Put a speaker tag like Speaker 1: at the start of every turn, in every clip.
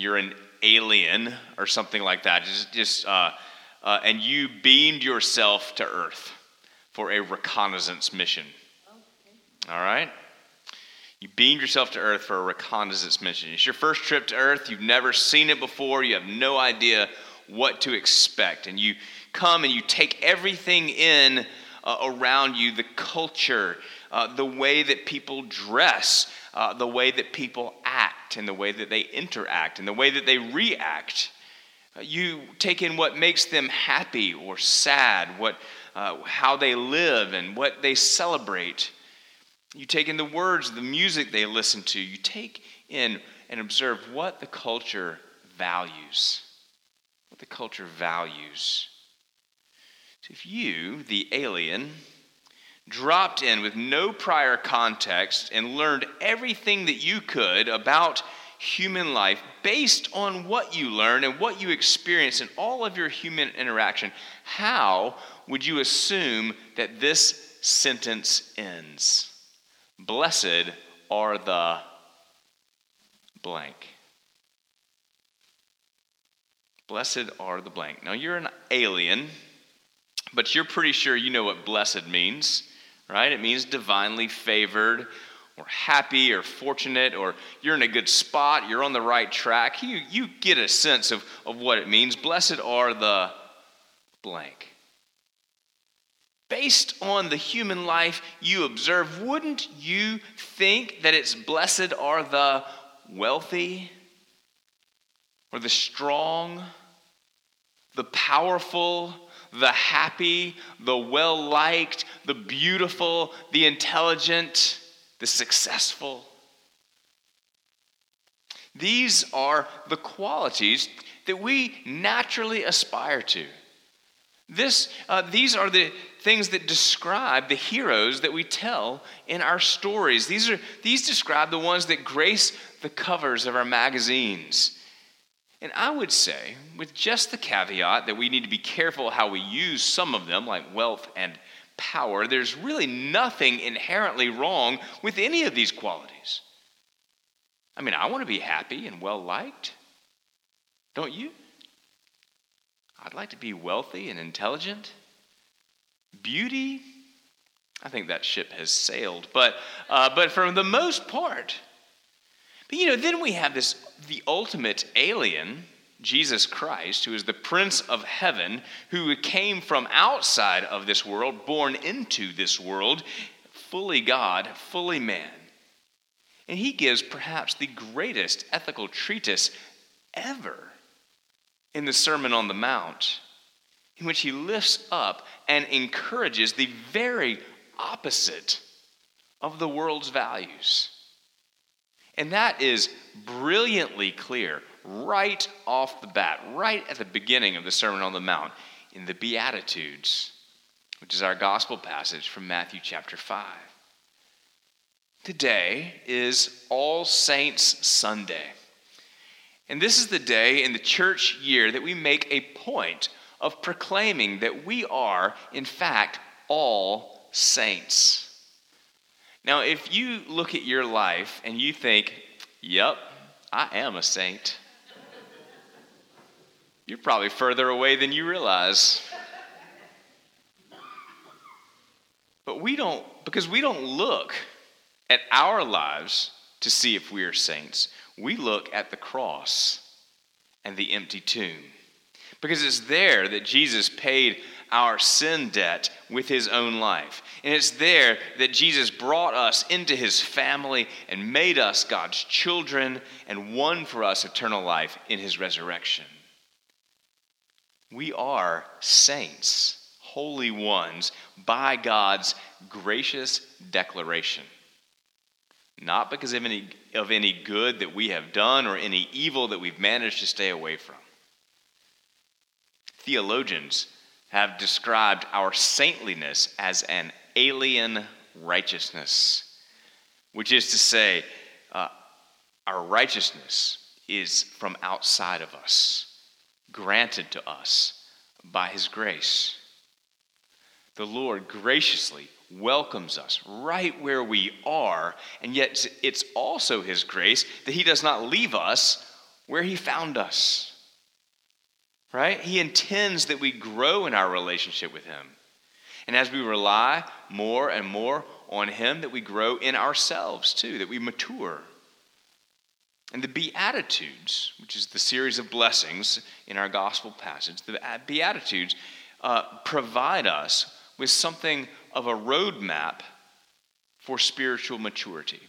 Speaker 1: you're an alien or something like that, just, just uh, uh, and you beamed yourself to Earth for a reconnaissance mission. Okay. All right? You beamed yourself to Earth for a reconnaissance mission. It's your first trip to Earth. You've never seen it before. You have no idea what to expect. And you come and you take everything in uh, around you the culture, uh, the way that people dress, uh, the way that people act, and the way that they interact, and the way that they react. Uh, you take in what makes them happy or sad, what, uh, how they live, and what they celebrate. You take in the words, the music they listen to. You take in and observe what the culture values. What the culture values. So if you, the alien, dropped in with no prior context and learned everything that you could about human life based on what you learn and what you experience in all of your human interaction, how would you assume that this sentence ends? Blessed are the blank. Blessed are the blank. Now, you're an alien, but you're pretty sure you know what blessed means, right? It means divinely favored or happy or fortunate or you're in a good spot, you're on the right track. You, you get a sense of, of what it means. Blessed are the blank based on the human life you observe, wouldn't you think that it's blessed are the wealthy or the strong, the powerful, the happy, the well liked, the beautiful, the intelligent, the successful? These are the qualities that we naturally aspire to. This, uh, these are the things that describe the heroes that we tell in our stories. These, are, these describe the ones that grace the covers of our magazines. And I would say, with just the caveat that we need to be careful how we use some of them, like wealth and power, there's really nothing inherently wrong with any of these qualities. I mean, I want to be happy and well liked. Don't you? I'd like to be wealthy and intelligent. Beauty, I think that ship has sailed, but, uh, but for the most part. But you know, then we have this the ultimate alien, Jesus Christ, who is the Prince of Heaven, who came from outside of this world, born into this world, fully God, fully man. And he gives perhaps the greatest ethical treatise ever in the Sermon on the Mount, in which he lifts up and encourages the very opposite of the world's values. And that is brilliantly clear right off the bat, right at the beginning of the Sermon on the Mount, in the Beatitudes, which is our gospel passage from Matthew chapter 5. Today is All Saints Sunday. And this is the day in the church year that we make a point of proclaiming that we are, in fact, all saints. Now, if you look at your life and you think, yep, I am a saint, you're probably further away than you realize. But we don't, because we don't look at our lives to see if we are saints we look at the cross and the empty tomb. Because it's there that Jesus paid our sin debt with his own life. And it's there that Jesus brought us into his family and made us God's children and won for us eternal life in his resurrection. We are saints, holy ones, by God's gracious declaration not because of any, of any good that we have done or any evil that we've managed to stay away from. Theologians have described our saintliness as an alien righteousness, which is to say, uh, our righteousness is from outside of us, granted to us by His grace. The Lord graciously welcomes us right where we are, and yet it's also His grace that He does not leave us where He found us. Right? He intends that we grow in our relationship with Him. And as we rely more and more on Him, that we grow in ourselves too, that we mature. And the Beatitudes, which is the series of blessings in our gospel passage, the Beatitudes uh, provide us with something of a roadmap for spiritual maturity.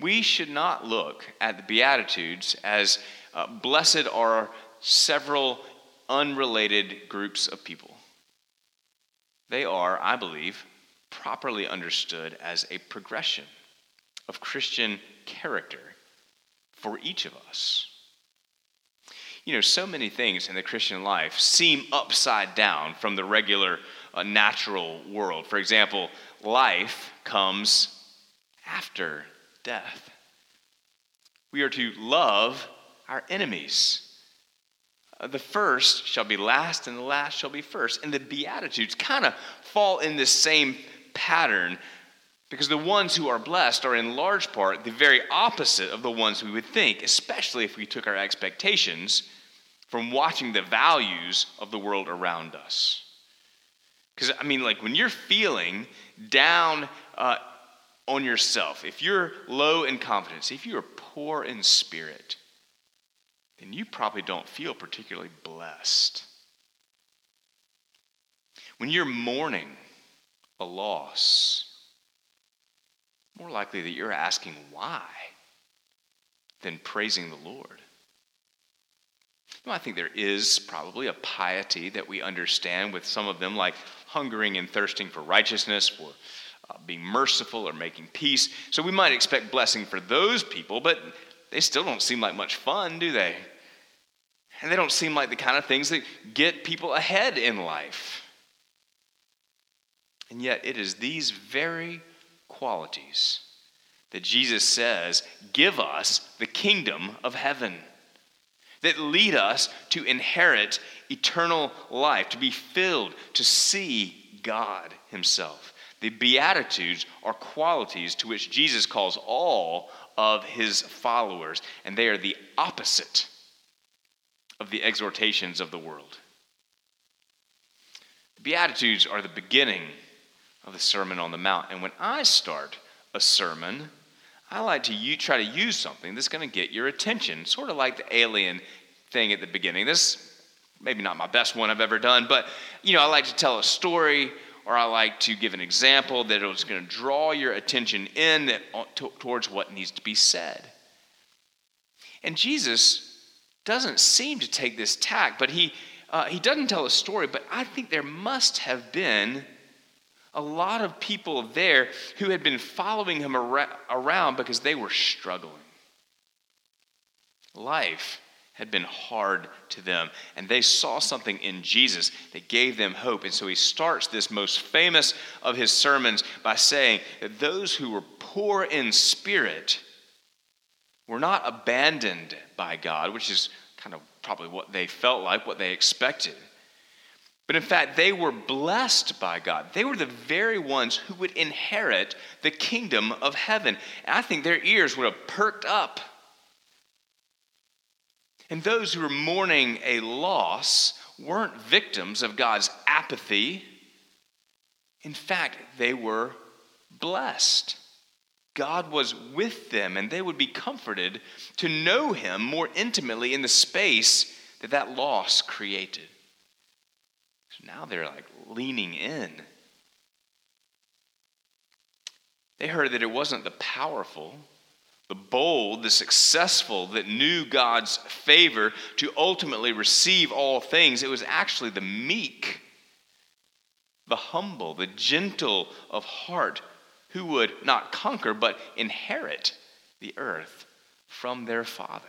Speaker 1: We should not look at the Beatitudes as uh, blessed are several unrelated groups of people. They are, I believe, properly understood as a progression of Christian character for each of us. You know, so many things in the Christian life seem upside down from the regular uh, natural world. For example, life comes after death. We are to love our enemies. Uh, the first shall be last, and the last shall be first. And the Beatitudes kind of fall in this same pattern because the ones who are blessed are in large part the very opposite of the ones we would think, especially if we took our expectations from watching the values of the world around us. Because, I mean, like when you're feeling down uh, on yourself, if you're low in confidence, if you're poor in spirit, then you probably don't feel particularly blessed. When you're mourning a loss, more likely that you're asking why than praising the Lord. I think there is probably a piety that we understand with some of them, like hungering and thirsting for righteousness, for uh, being merciful or making peace. So we might expect blessing for those people, but they still don't seem like much fun, do they? And they don't seem like the kind of things that get people ahead in life. And yet, it is these very qualities that Jesus says give us the kingdom of heaven, that lead us to inherit eternal life, to be filled, to see God Himself. The Beatitudes are qualities to which Jesus calls all of his followers, and they are the opposite of the exhortations of the world. The Beatitudes are the beginning of the Sermon on the Mount, and when I start a sermon, I like to try to use something that's going to get your attention, sort of like the alien thing at the beginning. This maybe not my best one I've ever done, but you know, I like to tell a story or I like to give an example that is going to draw your attention in that, uh, towards what needs to be said. And Jesus doesn't seem to take this tack, but he, uh, he doesn't tell a story, but I think there must have been a lot of people there who had been following him around because they were struggling. Life had been hard to them. And they saw something in Jesus that gave them hope. And so he starts this most famous of his sermons by saying that those who were poor in spirit were not abandoned by God, which is kind of probably what they felt like, what they expected. But in fact, they were blessed by God. They were the very ones who would inherit the kingdom of heaven. And I think their ears would have perked up and those who were mourning a loss weren't victims of God's apathy. In fact, they were blessed. God was with them, and they would be comforted to know Him more intimately in the space that that loss created. So now they're like leaning in. They heard that it wasn't the powerful the bold, the successful that knew God's favor to ultimately receive all things. It was actually the meek, the humble, the gentle of heart who would not conquer but inherit the earth from their father.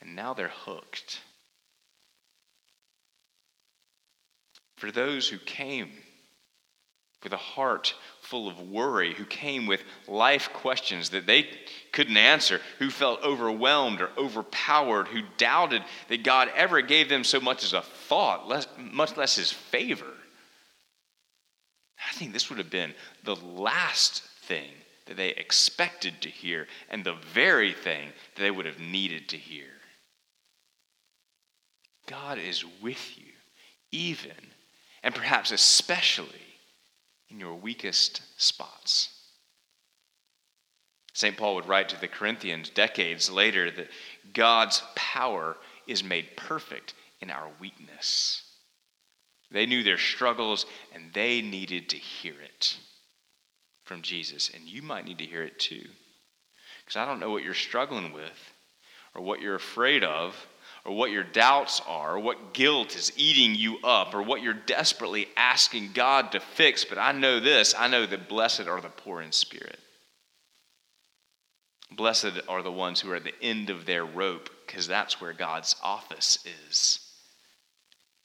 Speaker 1: And now they're hooked. For those who came with a heart full of worry, who came with life questions that they couldn't answer, who felt overwhelmed or overpowered, who doubted that God ever gave them so much as a thought, less, much less his favor. I think this would have been the last thing that they expected to hear and the very thing that they would have needed to hear. God is with you, even and perhaps especially in your weakest spots. St. Paul would write to the Corinthians decades later that God's power is made perfect in our weakness. They knew their struggles and they needed to hear it from Jesus. And you might need to hear it too. Because I don't know what you're struggling with or what you're afraid of or what your doubts are, or what guilt is eating you up, or what you're desperately asking God to fix. But I know this I know that blessed are the poor in spirit. Blessed are the ones who are at the end of their rope, because that's where God's office is.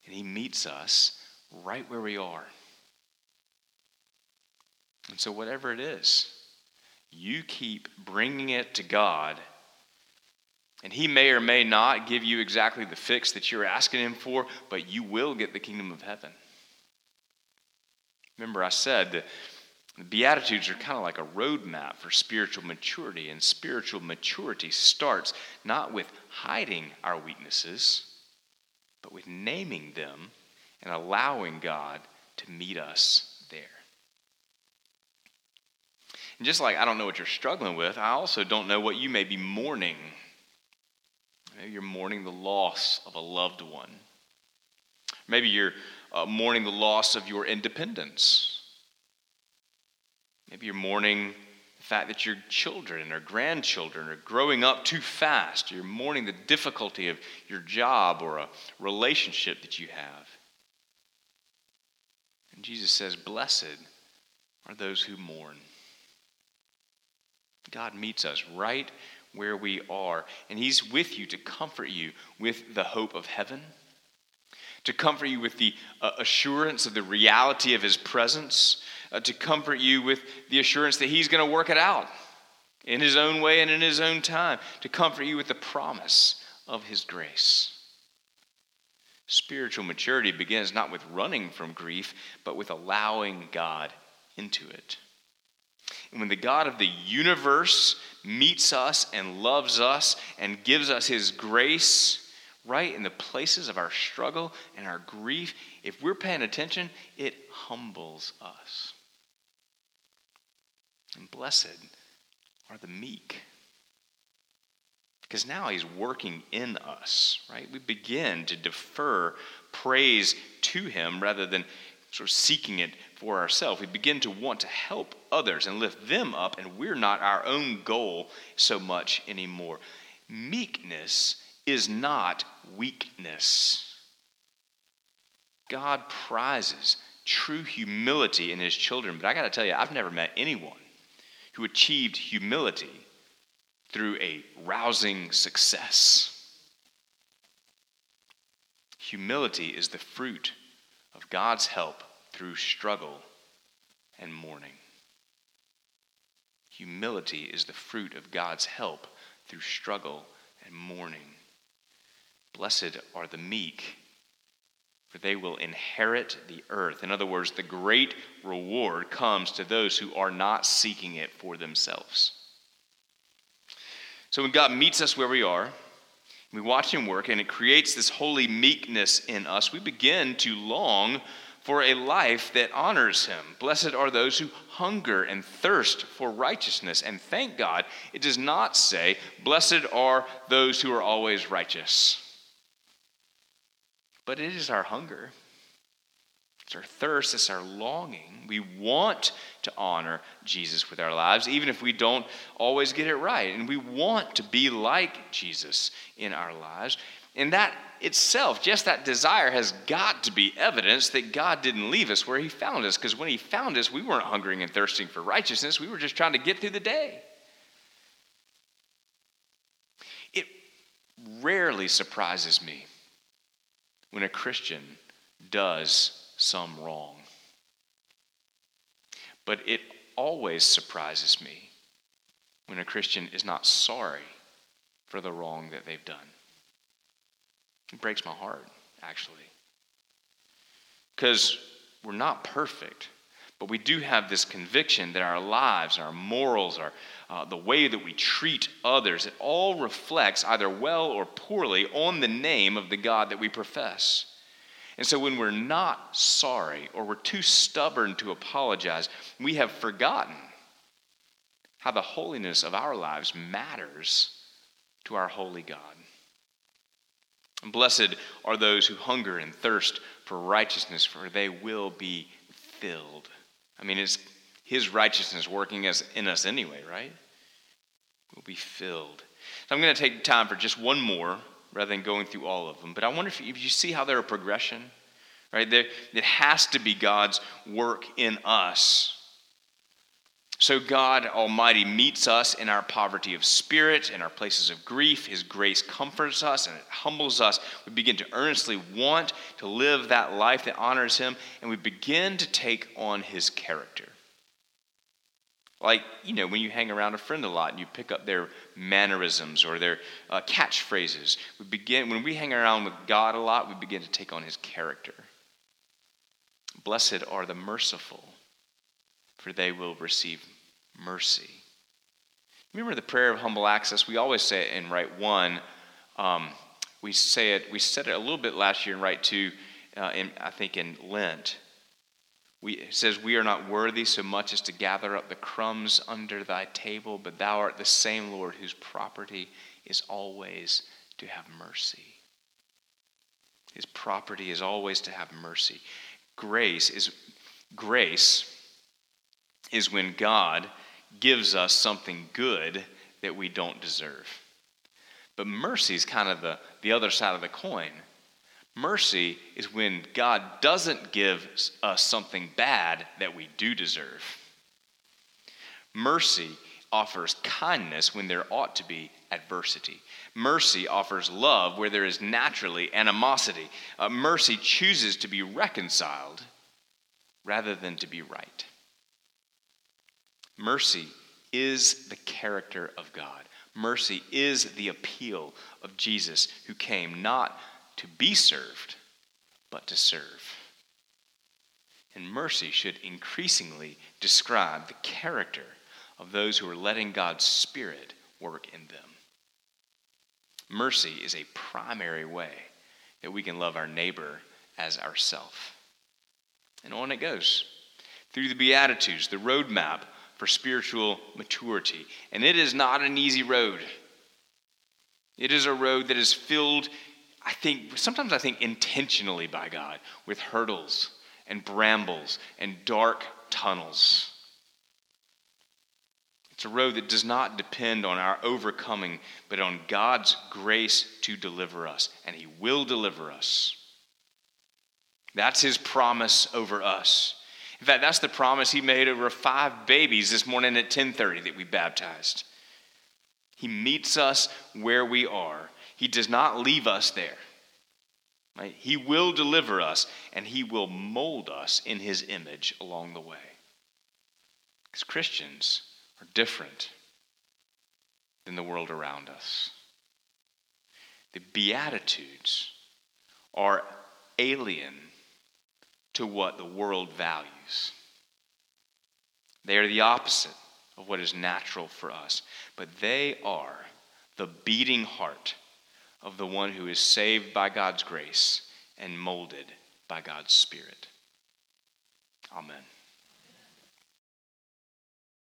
Speaker 1: And He meets us right where we are. And so, whatever it is, you keep bringing it to God and he may or may not give you exactly the fix that you're asking him for, but you will get the kingdom of heaven. Remember, I said that the Beatitudes are kind of like a roadmap for spiritual maturity, and spiritual maturity starts not with hiding our weaknesses, but with naming them and allowing God to meet us there. And just like I don't know what you're struggling with, I also don't know what you may be mourning Maybe you're mourning the loss of a loved one. Maybe you're uh, mourning the loss of your independence. Maybe you're mourning the fact that your children or grandchildren are growing up too fast. You're mourning the difficulty of your job or a relationship that you have. And Jesus says, Blessed are those who mourn. God meets us right where we are. And He's with you to comfort you with the hope of heaven, to comfort you with the uh, assurance of the reality of His presence, uh, to comfort you with the assurance that He's going to work it out in His own way and in His own time, to comfort you with the promise of His grace. Spiritual maturity begins not with running from grief, but with allowing God into it. And when the God of the universe meets us and loves us and gives us his grace right in the places of our struggle and our grief, if we're paying attention, it humbles us. And blessed are the meek. Because now he's working in us, right? We begin to defer praise to him rather than sort of seeking it for ourselves. We begin to want to help others and lift them up, and we're not our own goal so much anymore. Meekness is not weakness. God prizes true humility in his children, but I got to tell you, I've never met anyone who achieved humility through a rousing success. Humility is the fruit of God's help through struggle and mourning. Humility is the fruit of God's help through struggle and mourning. Blessed are the meek, for they will inherit the earth. In other words, the great reward comes to those who are not seeking it for themselves. So when God meets us where we are, we watch Him work, and it creates this holy meekness in us, we begin to long for a life that honors him. Blessed are those who hunger and thirst for righteousness. And thank God, it does not say, Blessed are those who are always righteous. But it is our hunger, it's our thirst, it's our longing. We want to honor Jesus with our lives, even if we don't always get it right. And we want to be like Jesus in our lives. And that itself, just that desire, has got to be evidence that God didn't leave us where He found us. Because when He found us, we weren't hungering and thirsting for righteousness, we were just trying to get through the day. It rarely surprises me when a Christian does some wrong. But it always surprises me when a Christian is not sorry for the wrong that they've done. It breaks my heart, actually. Because we're not perfect, But we do have this conviction that our lives, our morals, our, uh, the way that we treat others, it all reflects either well or poorly on the name of the God that we profess. And so when we're not sorry or we're too stubborn to apologize, we have forgotten how the holiness of our lives matters to our holy God. And blessed are those who hunger and thirst for righteousness, for they will be filled. I mean, it's His righteousness working as, in us anyway, right? We'll be filled. So I'm going to take time for just one more rather than going through all of them. But I wonder if you, if you see how they're a progression, right? There, it has to be God's work in us so God Almighty meets us in our poverty of spirit, in our places of grief. His grace comforts us and it humbles us. We begin to earnestly want to live that life that honors Him, and we begin to take on His character. Like, you know, when you hang around a friend a lot and you pick up their mannerisms or their uh, catchphrases, we begin, when we hang around with God a lot, we begin to take on His character. Blessed are the merciful for they will receive mercy. Remember the prayer of humble access? We always say it in Rite One. Um, we say it. We said it a little bit last year in Rite Two. Uh, in, I think in Lent. We, it says, We are not worthy so much as to gather up the crumbs under thy table, but thou art the same Lord whose property is always to have mercy. His property is always to have mercy. Grace is grace is when God gives us something good that we don't deserve. But mercy is kind of the, the other side of the coin. Mercy is when God doesn't give us something bad that we do deserve. Mercy offers kindness when there ought to be adversity. Mercy offers love where there is naturally animosity. Uh, mercy chooses to be reconciled rather than to be right. Mercy is the character of God. Mercy is the appeal of Jesus, who came not to be served, but to serve. And mercy should increasingly describe the character of those who are letting God's Spirit work in them. Mercy is a primary way that we can love our neighbor as ourself. And on it goes. Through the Beatitudes, the roadmap for spiritual maturity. And it is not an easy road. It is a road that is filled, I think, sometimes I think intentionally by God, with hurdles and brambles and dark tunnels. It's a road that does not depend on our overcoming, but on God's grace to deliver us. And He will deliver us. That's His promise over us. In fact, that's the promise he made over five babies this morning at 10:30 that we baptized. He meets us where we are. He does not leave us there. Right? He will deliver us and he will mold us in his image along the way. Because Christians are different than the world around us. The Beatitudes are alien to what the world values. They are the opposite of what is natural for us, but they are the beating heart of the one who is saved by God's grace and molded by God's Spirit. Amen.